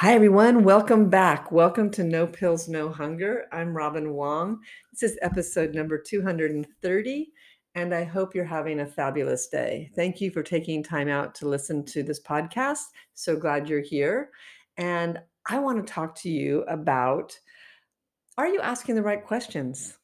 Hi, everyone. Welcome back. Welcome to No Pills, No Hunger. I'm Robin Wong. This is episode number 230, and I hope you're having a fabulous day. Thank you for taking time out to listen to this podcast. So glad you're here. And I want to talk to you about are you asking the right questions?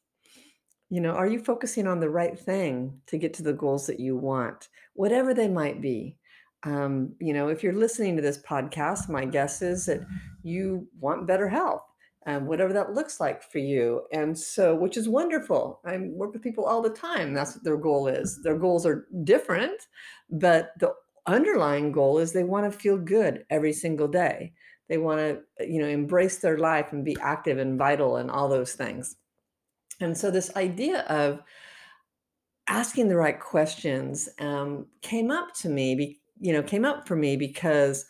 You know, are you focusing on the right thing to get to the goals that you want, whatever they might be? Um, you know, if you're listening to this podcast, my guess is that you want better health and whatever that looks like for you. And so, which is wonderful. I work with people all the time. That's what their goal is. Their goals are different, but the underlying goal is they want to feel good every single day. They want to, you know, embrace their life and be active and vital and all those things. And so, this idea of asking the right questions um, came up to me, you know, came up for me because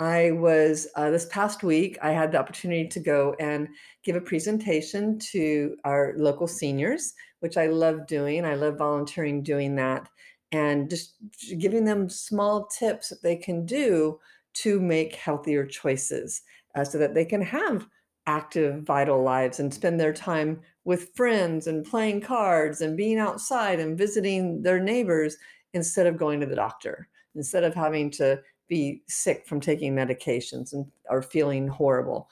I was uh, this past week, I had the opportunity to go and give a presentation to our local seniors, which I love doing. I love volunteering doing that and just giving them small tips that they can do to make healthier choices uh, so that they can have active, vital lives and spend their time with friends and playing cards and being outside and visiting their neighbors instead of going to the doctor, instead of having to be sick from taking medications and are feeling horrible.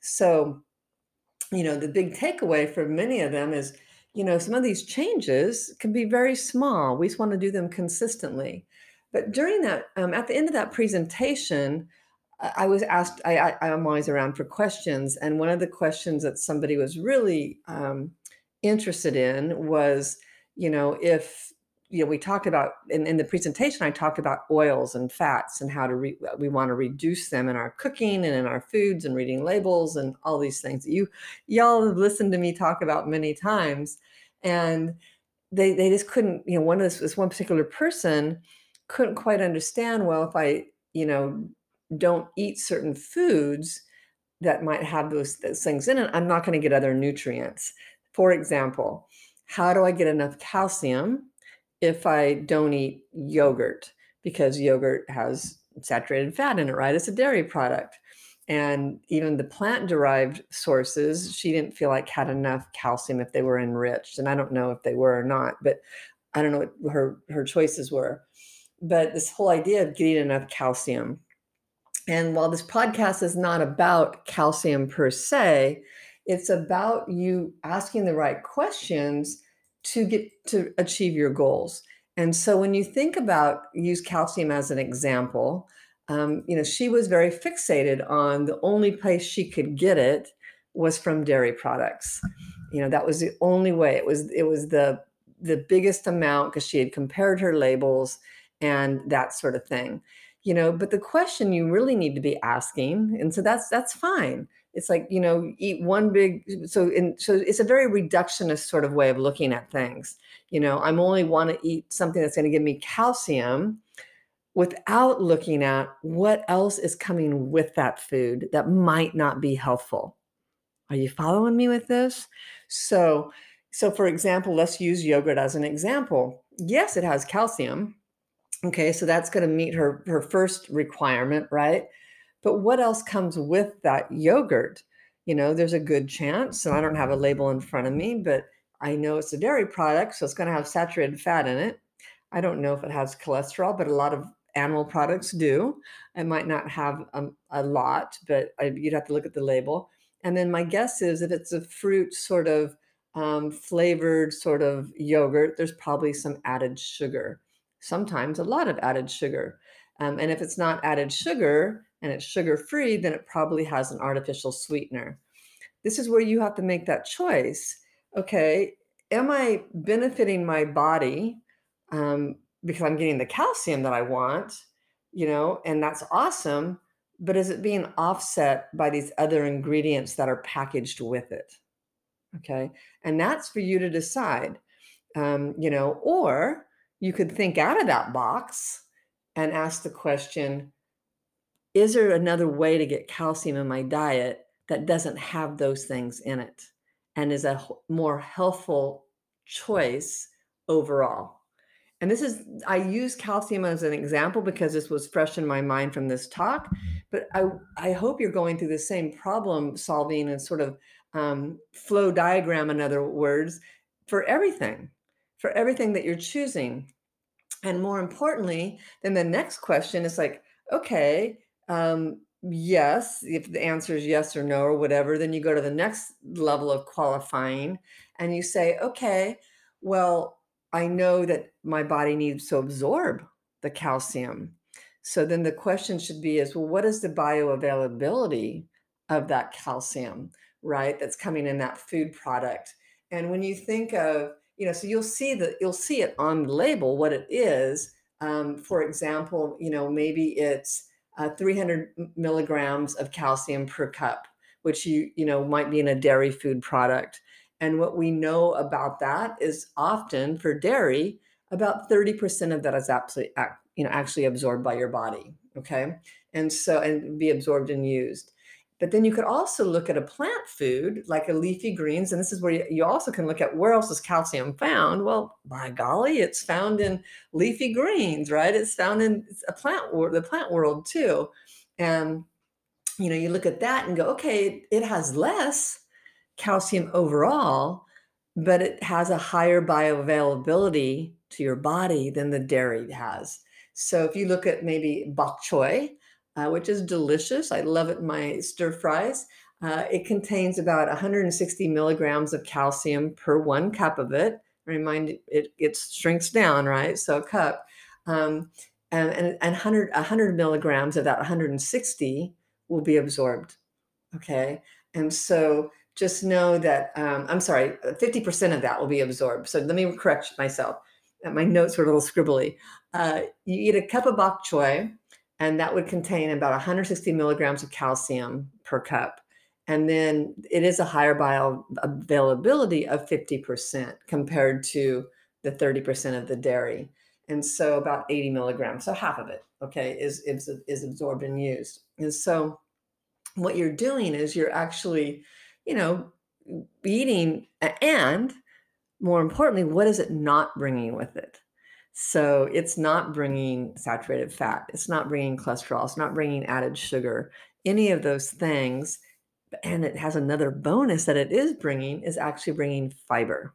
So, you know, the big takeaway for many of them is, you know, some of these changes can be very small. We just want to do them consistently. But during that, um, at the end of that presentation, I was asked, I, I, am always around for questions. And one of the questions that somebody was really um, interested in was, you know, if, you know, we talked about in, in the presentation, I talked about oils and fats and how to, re, we want to reduce them in our cooking and in our foods and reading labels and all these things that you, y'all have listened to me talk about many times. And they, they just couldn't, you know, one of this, this one particular person couldn't quite understand, well, if I, you know, don't eat certain foods that might have those, those things in it, I'm not going to get other nutrients. For example, how do I get enough calcium if I don't eat yogurt? Because yogurt has saturated fat in it, right? It's a dairy product. And even the plant derived sources, she didn't feel like had enough calcium if they were enriched. And I don't know if they were or not, but I don't know what her, her choices were. But this whole idea of getting enough calcium and while this podcast is not about calcium per se, it's about you asking the right questions to get to achieve your goals. And so when you think about use calcium as an example, um, you know, she was very fixated on the only place she could get it was from dairy products. You know, that was the only way. It was it was the the biggest amount because she had compared her labels and that sort of thing you know but the question you really need to be asking and so that's that's fine it's like you know eat one big so in so it's a very reductionist sort of way of looking at things. You know i'm only want to eat something that's going to give me calcium without looking at what else is coming with that food that might not be helpful. Are you following me with this? So so for example let's use yogurt as an example. Yes it has calcium. Okay, so that's going to meet her her first requirement, right? But what else comes with that yogurt? You know, there's a good chance, and I don't have a label in front of me, but I know it's a dairy product, so it's going to have saturated fat in it. I don't know if it has cholesterol, but a lot of animal products do. It might not have um, a lot, but I, you'd have to look at the label. And then my guess is if it's a fruit sort of um, flavored sort of yogurt, there's probably some added sugar, sometimes a lot of added sugar. Um, and if it's not added sugar and it's sugar free, then it probably has an artificial sweetener. This is where you have to make that choice. Okay, am I benefiting my body um, because I'm getting the calcium that I want, you know, and that's awesome. But is it being offset by these other ingredients that are packaged with it? Okay. And that's for you to decide, um, you know, or you could think out of that box and ask the question Is there another way to get calcium in my diet that doesn't have those things in it and is a more healthful choice overall? And this is, I use calcium as an example because this was fresh in my mind from this talk. But I, I hope you're going through the same problem solving and sort of um, flow diagram, in other words, for everything, for everything that you're choosing. And more importantly, then the next question is like, okay, um, yes, if the answer is yes or no or whatever, then you go to the next level of qualifying and you say, okay, well, I know that my body needs to absorb the calcium. So then the question should be is, well, what is the bioavailability of that calcium? right that's coming in that food product and when you think of you know so you'll see that you'll see it on the label what it is um, for example you know maybe it's uh, 300 milligrams of calcium per cup which you you know might be in a dairy food product. And what we know about that is often for dairy about 30% of that is absolutely you know actually absorbed by your body okay? And so and be absorbed and used but then you could also look at a plant food like a leafy greens, and this is where you, also can look at where else is calcium found. Well, by golly, it's found in leafy greens, right? It's found in a plant world, the plant world too. And you know, you look at that and go, okay, it has less calcium overall, but it has a higher bioavailability to your body than the dairy has. So if you look at maybe bok choy, uh, which is delicious. I love it in my stir fries. Uh, it contains about 160 milligrams of calcium per one cup of it. Remind it, it shrinks down, right? So a cup. Um, and, and, and 100, 100 milligrams of that 160 will be absorbed. Okay. And so just know that, um, I'm sorry, 50% of that will be absorbed. So let me correct myself. My notes were a little scribbly. Uh, you eat a cup of bok choy, and that would contain about 160 milligrams of calcium per cup. And then it is a higher bioavailability of 50% compared to the 30% of the dairy. And so about 80 milligrams, so half of it, okay, is, is, is absorbed and used. And so what you're doing is you're actually, you know, eating, and more importantly, what is it not bringing with it? So it's not bringing saturated fat, it's not bringing cholesterol, it's not bringing added sugar, any of those things. And it has another bonus that it is bringing is actually bringing fiber.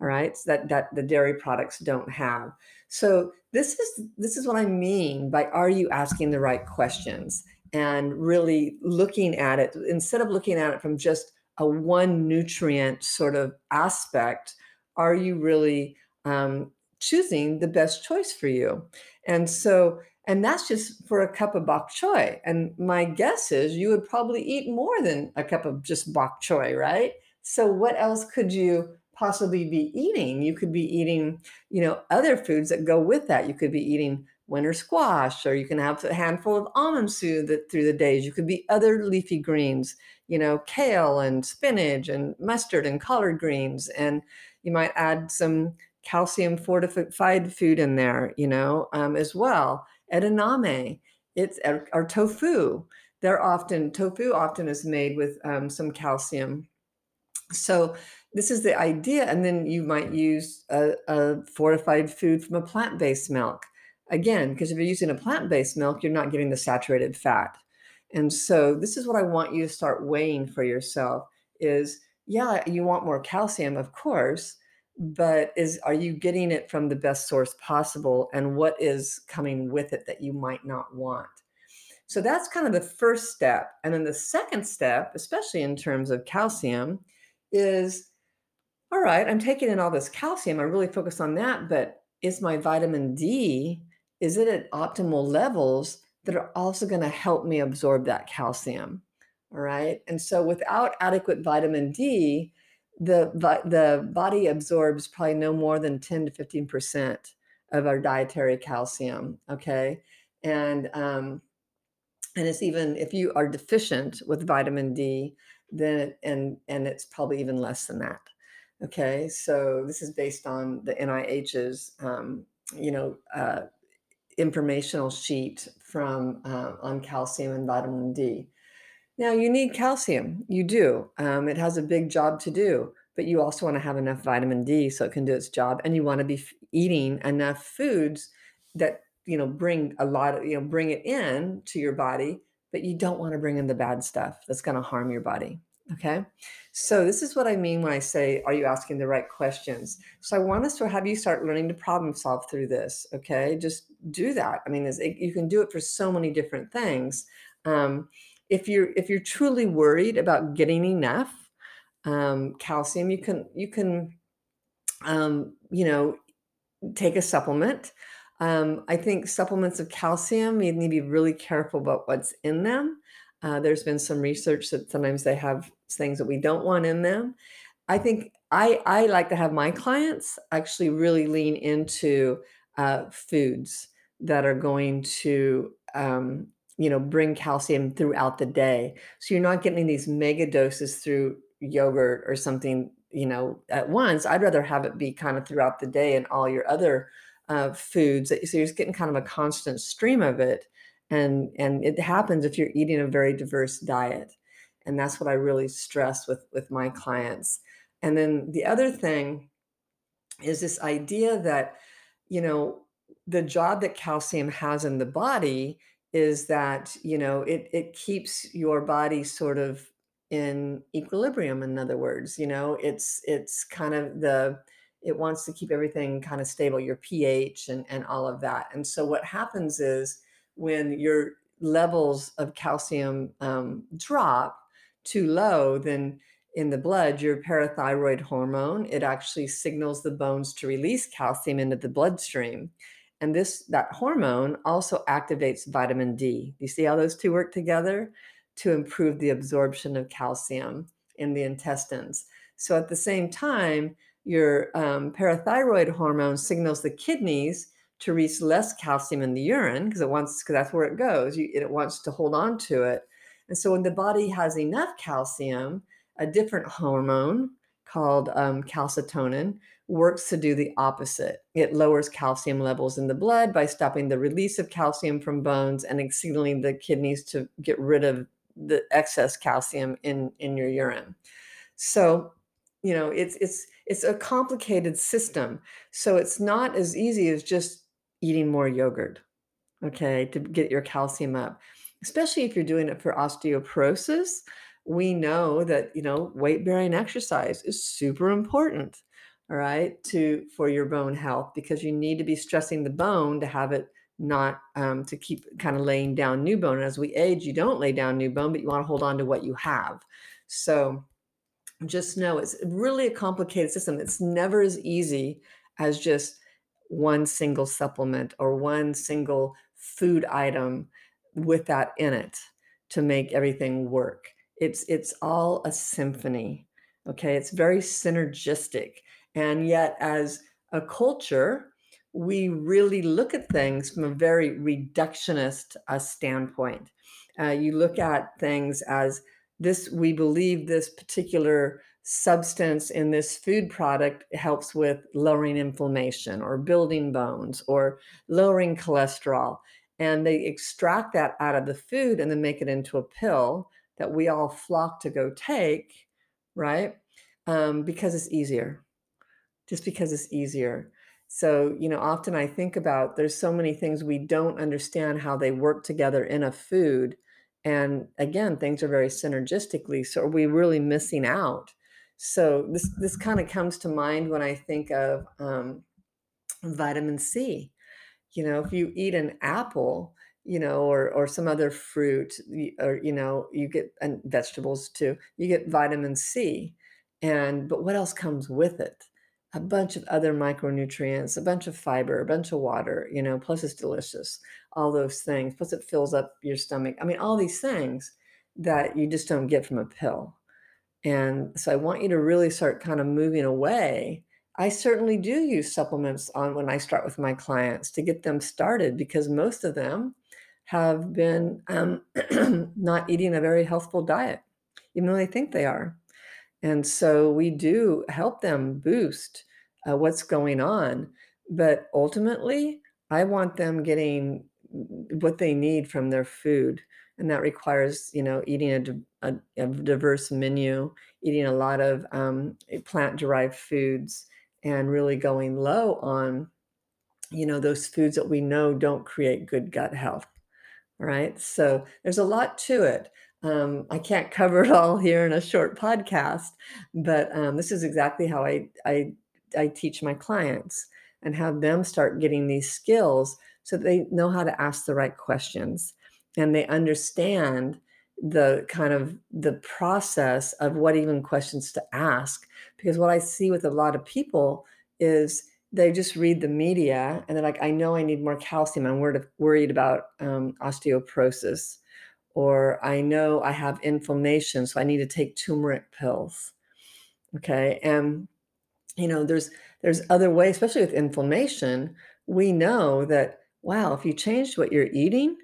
All right, so that that the dairy products don't have. So this is this is what I mean by are you asking the right questions and really looking at it instead of looking at it from just a one nutrient sort of aspect. Are you really um, choosing the best choice for you. And so, and that's just for a cup of bok choy. And my guess is you would probably eat more than a cup of just bok choy, right? So, what else could you possibly be eating? You could be eating, you know, other foods that go with that. You could be eating winter squash, or you can have a handful of almond soup that, through the days. You could be other leafy greens, you know, kale and spinach and mustard and collard greens. And you might add some calcium fortified food in there, you know, um, as well. Edamame, it's our tofu. They're often tofu often is made with um, some calcium. So this is the idea, and then you might use a, a fortified food from a plant-based milk. Again, because if you're using a plant-based milk, you're not getting the saturated fat. And so this is what I want you to start weighing for yourself: is yeah, you want more calcium, of course, but is are you getting it from the best source possible and what is coming with it that you might not want? So that's kind of the first step. And then the second step, especially in terms of calcium, is all right, I'm taking in all this calcium. I really focus on that, but is my vitamin D is it at optimal levels that are also going to help me absorb that calcium? All right? And so without adequate vitamin D, the the body absorbs probably no more than 10 to 15% of our dietary calcium, okay? And um and it's even if you are deficient with vitamin D, then and and it's probably even less than that. Okay, so this is based on the NIH's um, you know uh, informational sheet from uh, on calcium and vitamin D. Now you need calcium, you do. Um, it has a big job to do, but you also want to have enough vitamin D so it can do its job, and you want to be f- eating enough foods that you know bring a lot of you know bring it in to your body but you don't want to bring in the bad stuff that's going to harm your body okay? So this is what i mean when i say are you asking the right questions? So i want us to have you start learning to problem solve through this okay? Just do that. I mean it, you can do it for so many different things. Um, if you're if you're truly worried about getting enough um, calcium you can you can um, you know take a supplement um, I think supplements of calcium, you need to be really careful about what's in them. Uh, there's been some research that sometimes they have things that we don't want in them. I think I, I like to have my clients actually really lean into uh, foods that are going to, um, you know, bring calcium throughout the day. So you're not getting these mega doses through yogurt or something, you know, at once. I'd rather have it be kind of throughout the day and all your other uh, foods. So you're just getting kind of a constant stream of it. And, and it happens if you're eating a very diverse diet. And that's what I really stress with, with my clients. And then the other thing is this idea that, you know, the job that calcium has in the body is that, you know, it, it keeps your body sort of in equilibrium in other words you know it's it's kind of the it wants to keep everything kind of stable, your pH and, and all of that. And so what happens is when your levels of calcium um, drop too low, then in the blood, your parathyroid hormone, it actually signals the bones to release calcium into the bloodstream. And this that hormone also activates vitamin D. You see how those two work together to improve the absorption of calcium in the intestines. So at the same time, your um, parathyroid hormone signals the kidneys to release less calcium in the urine because it wants because that's where it goes. You, it wants to hold on to it, and so when the body has enough calcium, a different hormone called um, calcitonin works to do the opposite. It lowers calcium levels in the blood by stopping the release of calcium from bones and signaling the kidneys to get rid of the excess calcium in in your urine. So, you know, it's it's it's a complicated system. So it's not as easy as just eating more yogurt, okay, to get your calcium up. Especially if you're doing it for osteoporosis, we know that, you know, weight bearing exercise is super important, all right, to for your bone health because you need to be stressing the bone to have it not um, to keep kind of laying down new bone. And as we age, you don't lay down new bone, but you want to hold on to what you have. So just know it's really a complicated system. It's never as easy as just one single supplement or one single food item with that in it to make everything work. It's it's all a symphony. Okay, it's very synergistic. And yet as a culture, we really look at things from a very reductionist uh, standpoint. Uh, you look at things as this we believe this particular substance in this food product helps with lowering inflammation or building bones or lowering cholesterol. And they extract that out of the food and then make it into a pill that we all flock to go take right? Um, because it's easier just because it's easier so you know often i think about there's so many things we don't understand how they work together in a food and again, things are very synergistically. So are we really missing out? So this this kind of comes to mind when I think of um, vitamin C. You know, if you eat an apple, you know, or or some other fruit, or you know, you get and vegetables too. You get vitamin C, and but what else comes with it? A bunch of other micronutrients, a bunch of fiber, a bunch of water. You know, plus it's delicious. All those things. Plus it fills up your stomach. I mean, all these things that you just don't get from a pill. And so I want you to really start kind of moving away. I certainly do use supplements on when I start with my clients to get them started because most of them have been um, not eating a very healthful diet, even though they think they are. And so we do help them boost uh, what's going on. But ultimately, I want them getting what they need from their food. And that requires, you know, eating a, a, a diverse menu, eating a lot of um, plant derived foods, and really going low on, you know, those foods that we know don't create good gut health. Right? So there's a lot to it. Um, I can't cover it all here in a short podcast, but um, this is exactly how I, I I teach my clients and have them start getting these skills so they know how to ask the right questions and they understand the kind of the process of what even questions to ask. Because what I see with a lot of people is they just read the media and they're like, I know I need more calcium. I'm worried, worried about um, osteoporosis. Or I know I have inflammation, so I need to take turmeric pills. Okay. And, you know, there's, there's other ways, especially with inflammation. We know that, wow, if you changed what you're eating,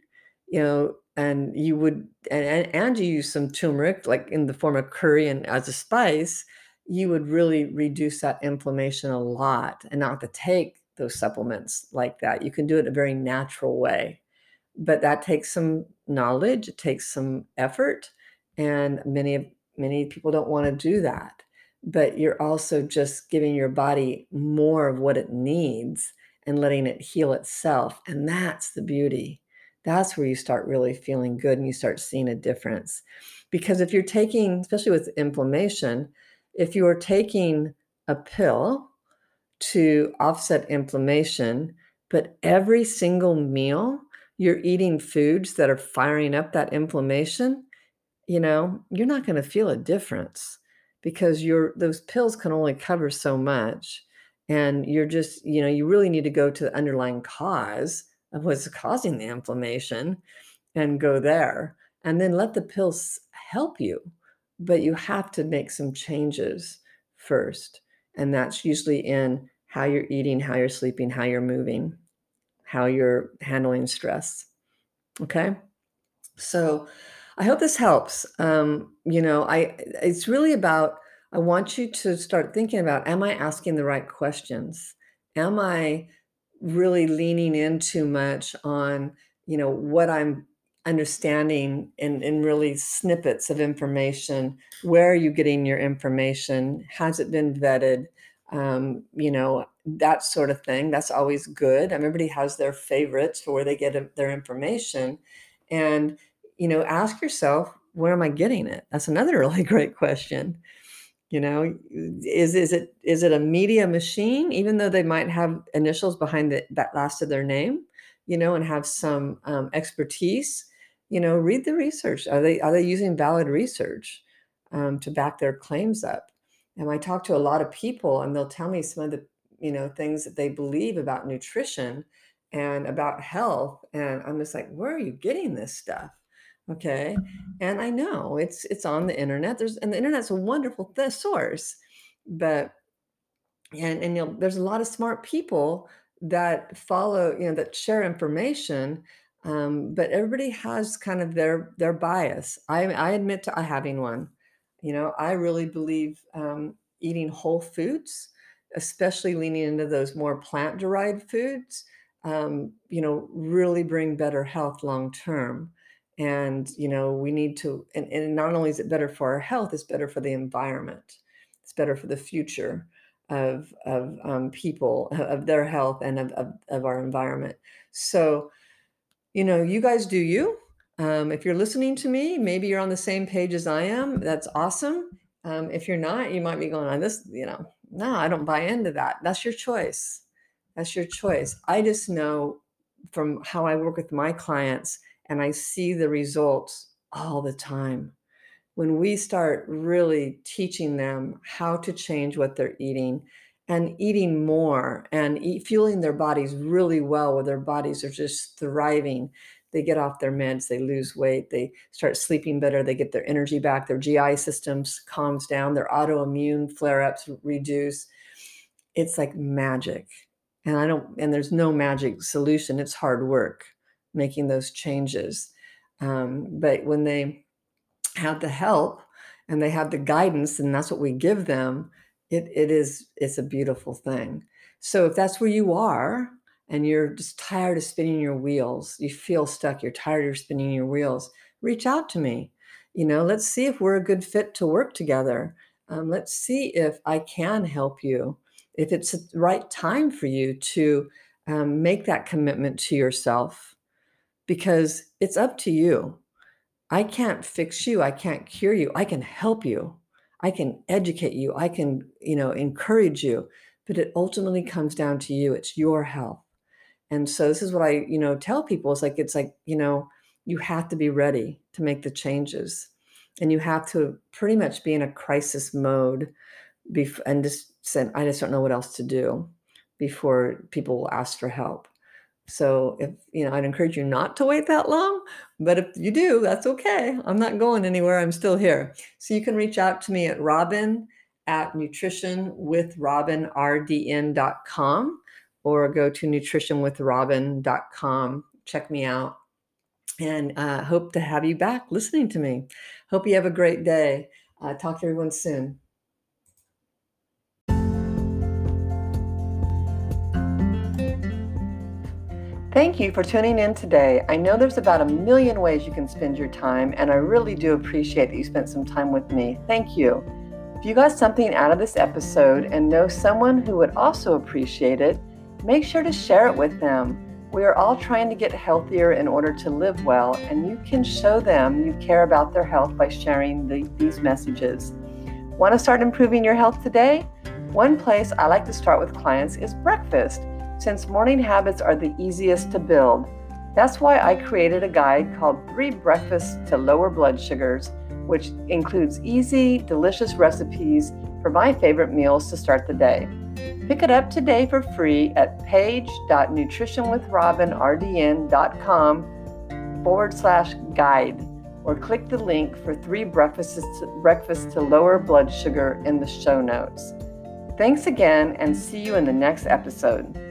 you know, and you would, and, and, you use some turmeric, like in the form of curry and as a spice, you would really reduce that inflammation a lot and not to take those supplements like that. You can do it a very natural way, but that takes some knowledge, it takes some effort, and many many people don't want to do that. But you're also just giving your body more of what it needs and letting it heal itself, and that's the beauty. That's where you start really feeling good and you start seeing a difference. Because if you're taking, especially with inflammation, if you are taking a pill to offset inflammation, but every single meal you're eating foods that are firing up that inflammation, you know, you're not going to feel a difference because your those pills can only cover so much. And you're just, you know, you really need to go to the underlying cause of what's causing the inflammation and go there. And then let the pills help you. But you have to make some changes first. And that's usually in how you're eating, how you're sleeping, how you're moving, how you're handling stress. Okay. So I hope this helps. Um, you know, I it's really about I want you to start thinking about am I asking the right questions? Am I really leaning in too much on, you know, what I'm understanding in, in really snippets of information? Where are you getting your information? Has it been vetted? Um, you know, that sort of thing. That's always good. Everybody has their favorites for where they get their information. And, you know, ask yourself, where am I getting it? That's another really great question. You know, is is it is it a media machine, even though they might have initials behind the, that last of their name, you know, and have some um, expertise? You know, read the research. Are they are they using valid research um, to back their claims up? And I talk to a lot of people, and they'll tell me some of the you know things that they believe about nutrition and about health, and I'm just like, where are you getting this stuff? Okay. And I know it's it's on the internet. There's and the internet's a wonderful th- source, but and and you know there's a lot of smart people that follow you know that share information, um, but everybody has kind of their their bias. I I admit to having one. You know I really believe um, eating whole foods, especially leaning into those more plant derived foods. Um, you know really bring better health long term and, you know, we need to and and not only is it better for our health, it's better for the environment. It's better for the future of of, um, people, of their health and of of of our environment. So, you know, you guys do you. Um, if you're listening to me, maybe you're on the same page as I am. That's awesome. Um, if you're not, you might be going on this, you know, no, I don't buy into that. That's your choice. That's your choice. I just know from how I work with my clients and I see the results all the time. When we start really teaching them how to change what they're eating and eating more and eat, fueling their bodies really well, where their bodies are just thriving, they get off their meds, they lose weight, they start sleeping better, they get their energy back, their GI systems calms down, their autoimmune flare-ups reduce. It's like magic. And I don't and there's no magic solution. It's hard work making those changes. Um, but when they have the help and they have the guidance and that's what we give them, it it is it's a beautiful thing. So if that's where you are, and you're just tired of spinning your wheels, you feel stuck, you're tired of spinning your wheels, reach out to me. You know, let's see if we're a good fit to work together. Um, let's see if I can help you, if it's the right time for you to um, make that commitment to yourself, because it's up to you. I can't fix you. I can't cure you. I can help you. I can educate you. I can, you know, encourage you. But it ultimately comes down to you. It's your health. And so this is what I, you know, tell people. It's like it's like, you know, you have to be ready to make the changes. And you have to pretty much be in a crisis mode bef- and just say, I just don't know what else to do before people will ask for help. So if you know, I'd encourage you not to wait that long, but if you do, that's okay. I'm not going anywhere. I'm still here. So you can reach out to me at robin at nutritionwithrobinrdn.com or go to nutritionwithrobin.com. Check me out and uh, hope to have you back listening to me. Hope you have a great day. Uh, talk to everyone soon. Thank you for tuning in today. I know there's about a million ways you can spend your time, and I really do appreciate that you spent some time with me. Thank you. If you got something out of this episode and know someone who would also appreciate it, make sure to share it with them. We are all trying to get healthier in order to live well, and you can show them you care about their health by sharing the, these messages. Want to start improving your health today? One place I like to start with clients is breakfast since morning habits are the easiest to build. That's why I created a guide called Three Breakfasts to Lower Blood Sugars, which includes easy, delicious recipes for my favorite meals to start the day. Pick it up today for free at page.nutritionwithrobinrdn.com forward slash guide or click the link for three breakfasts to, breakfasts to lower blood sugar in the show notes. Thanks again and see you in the next episode.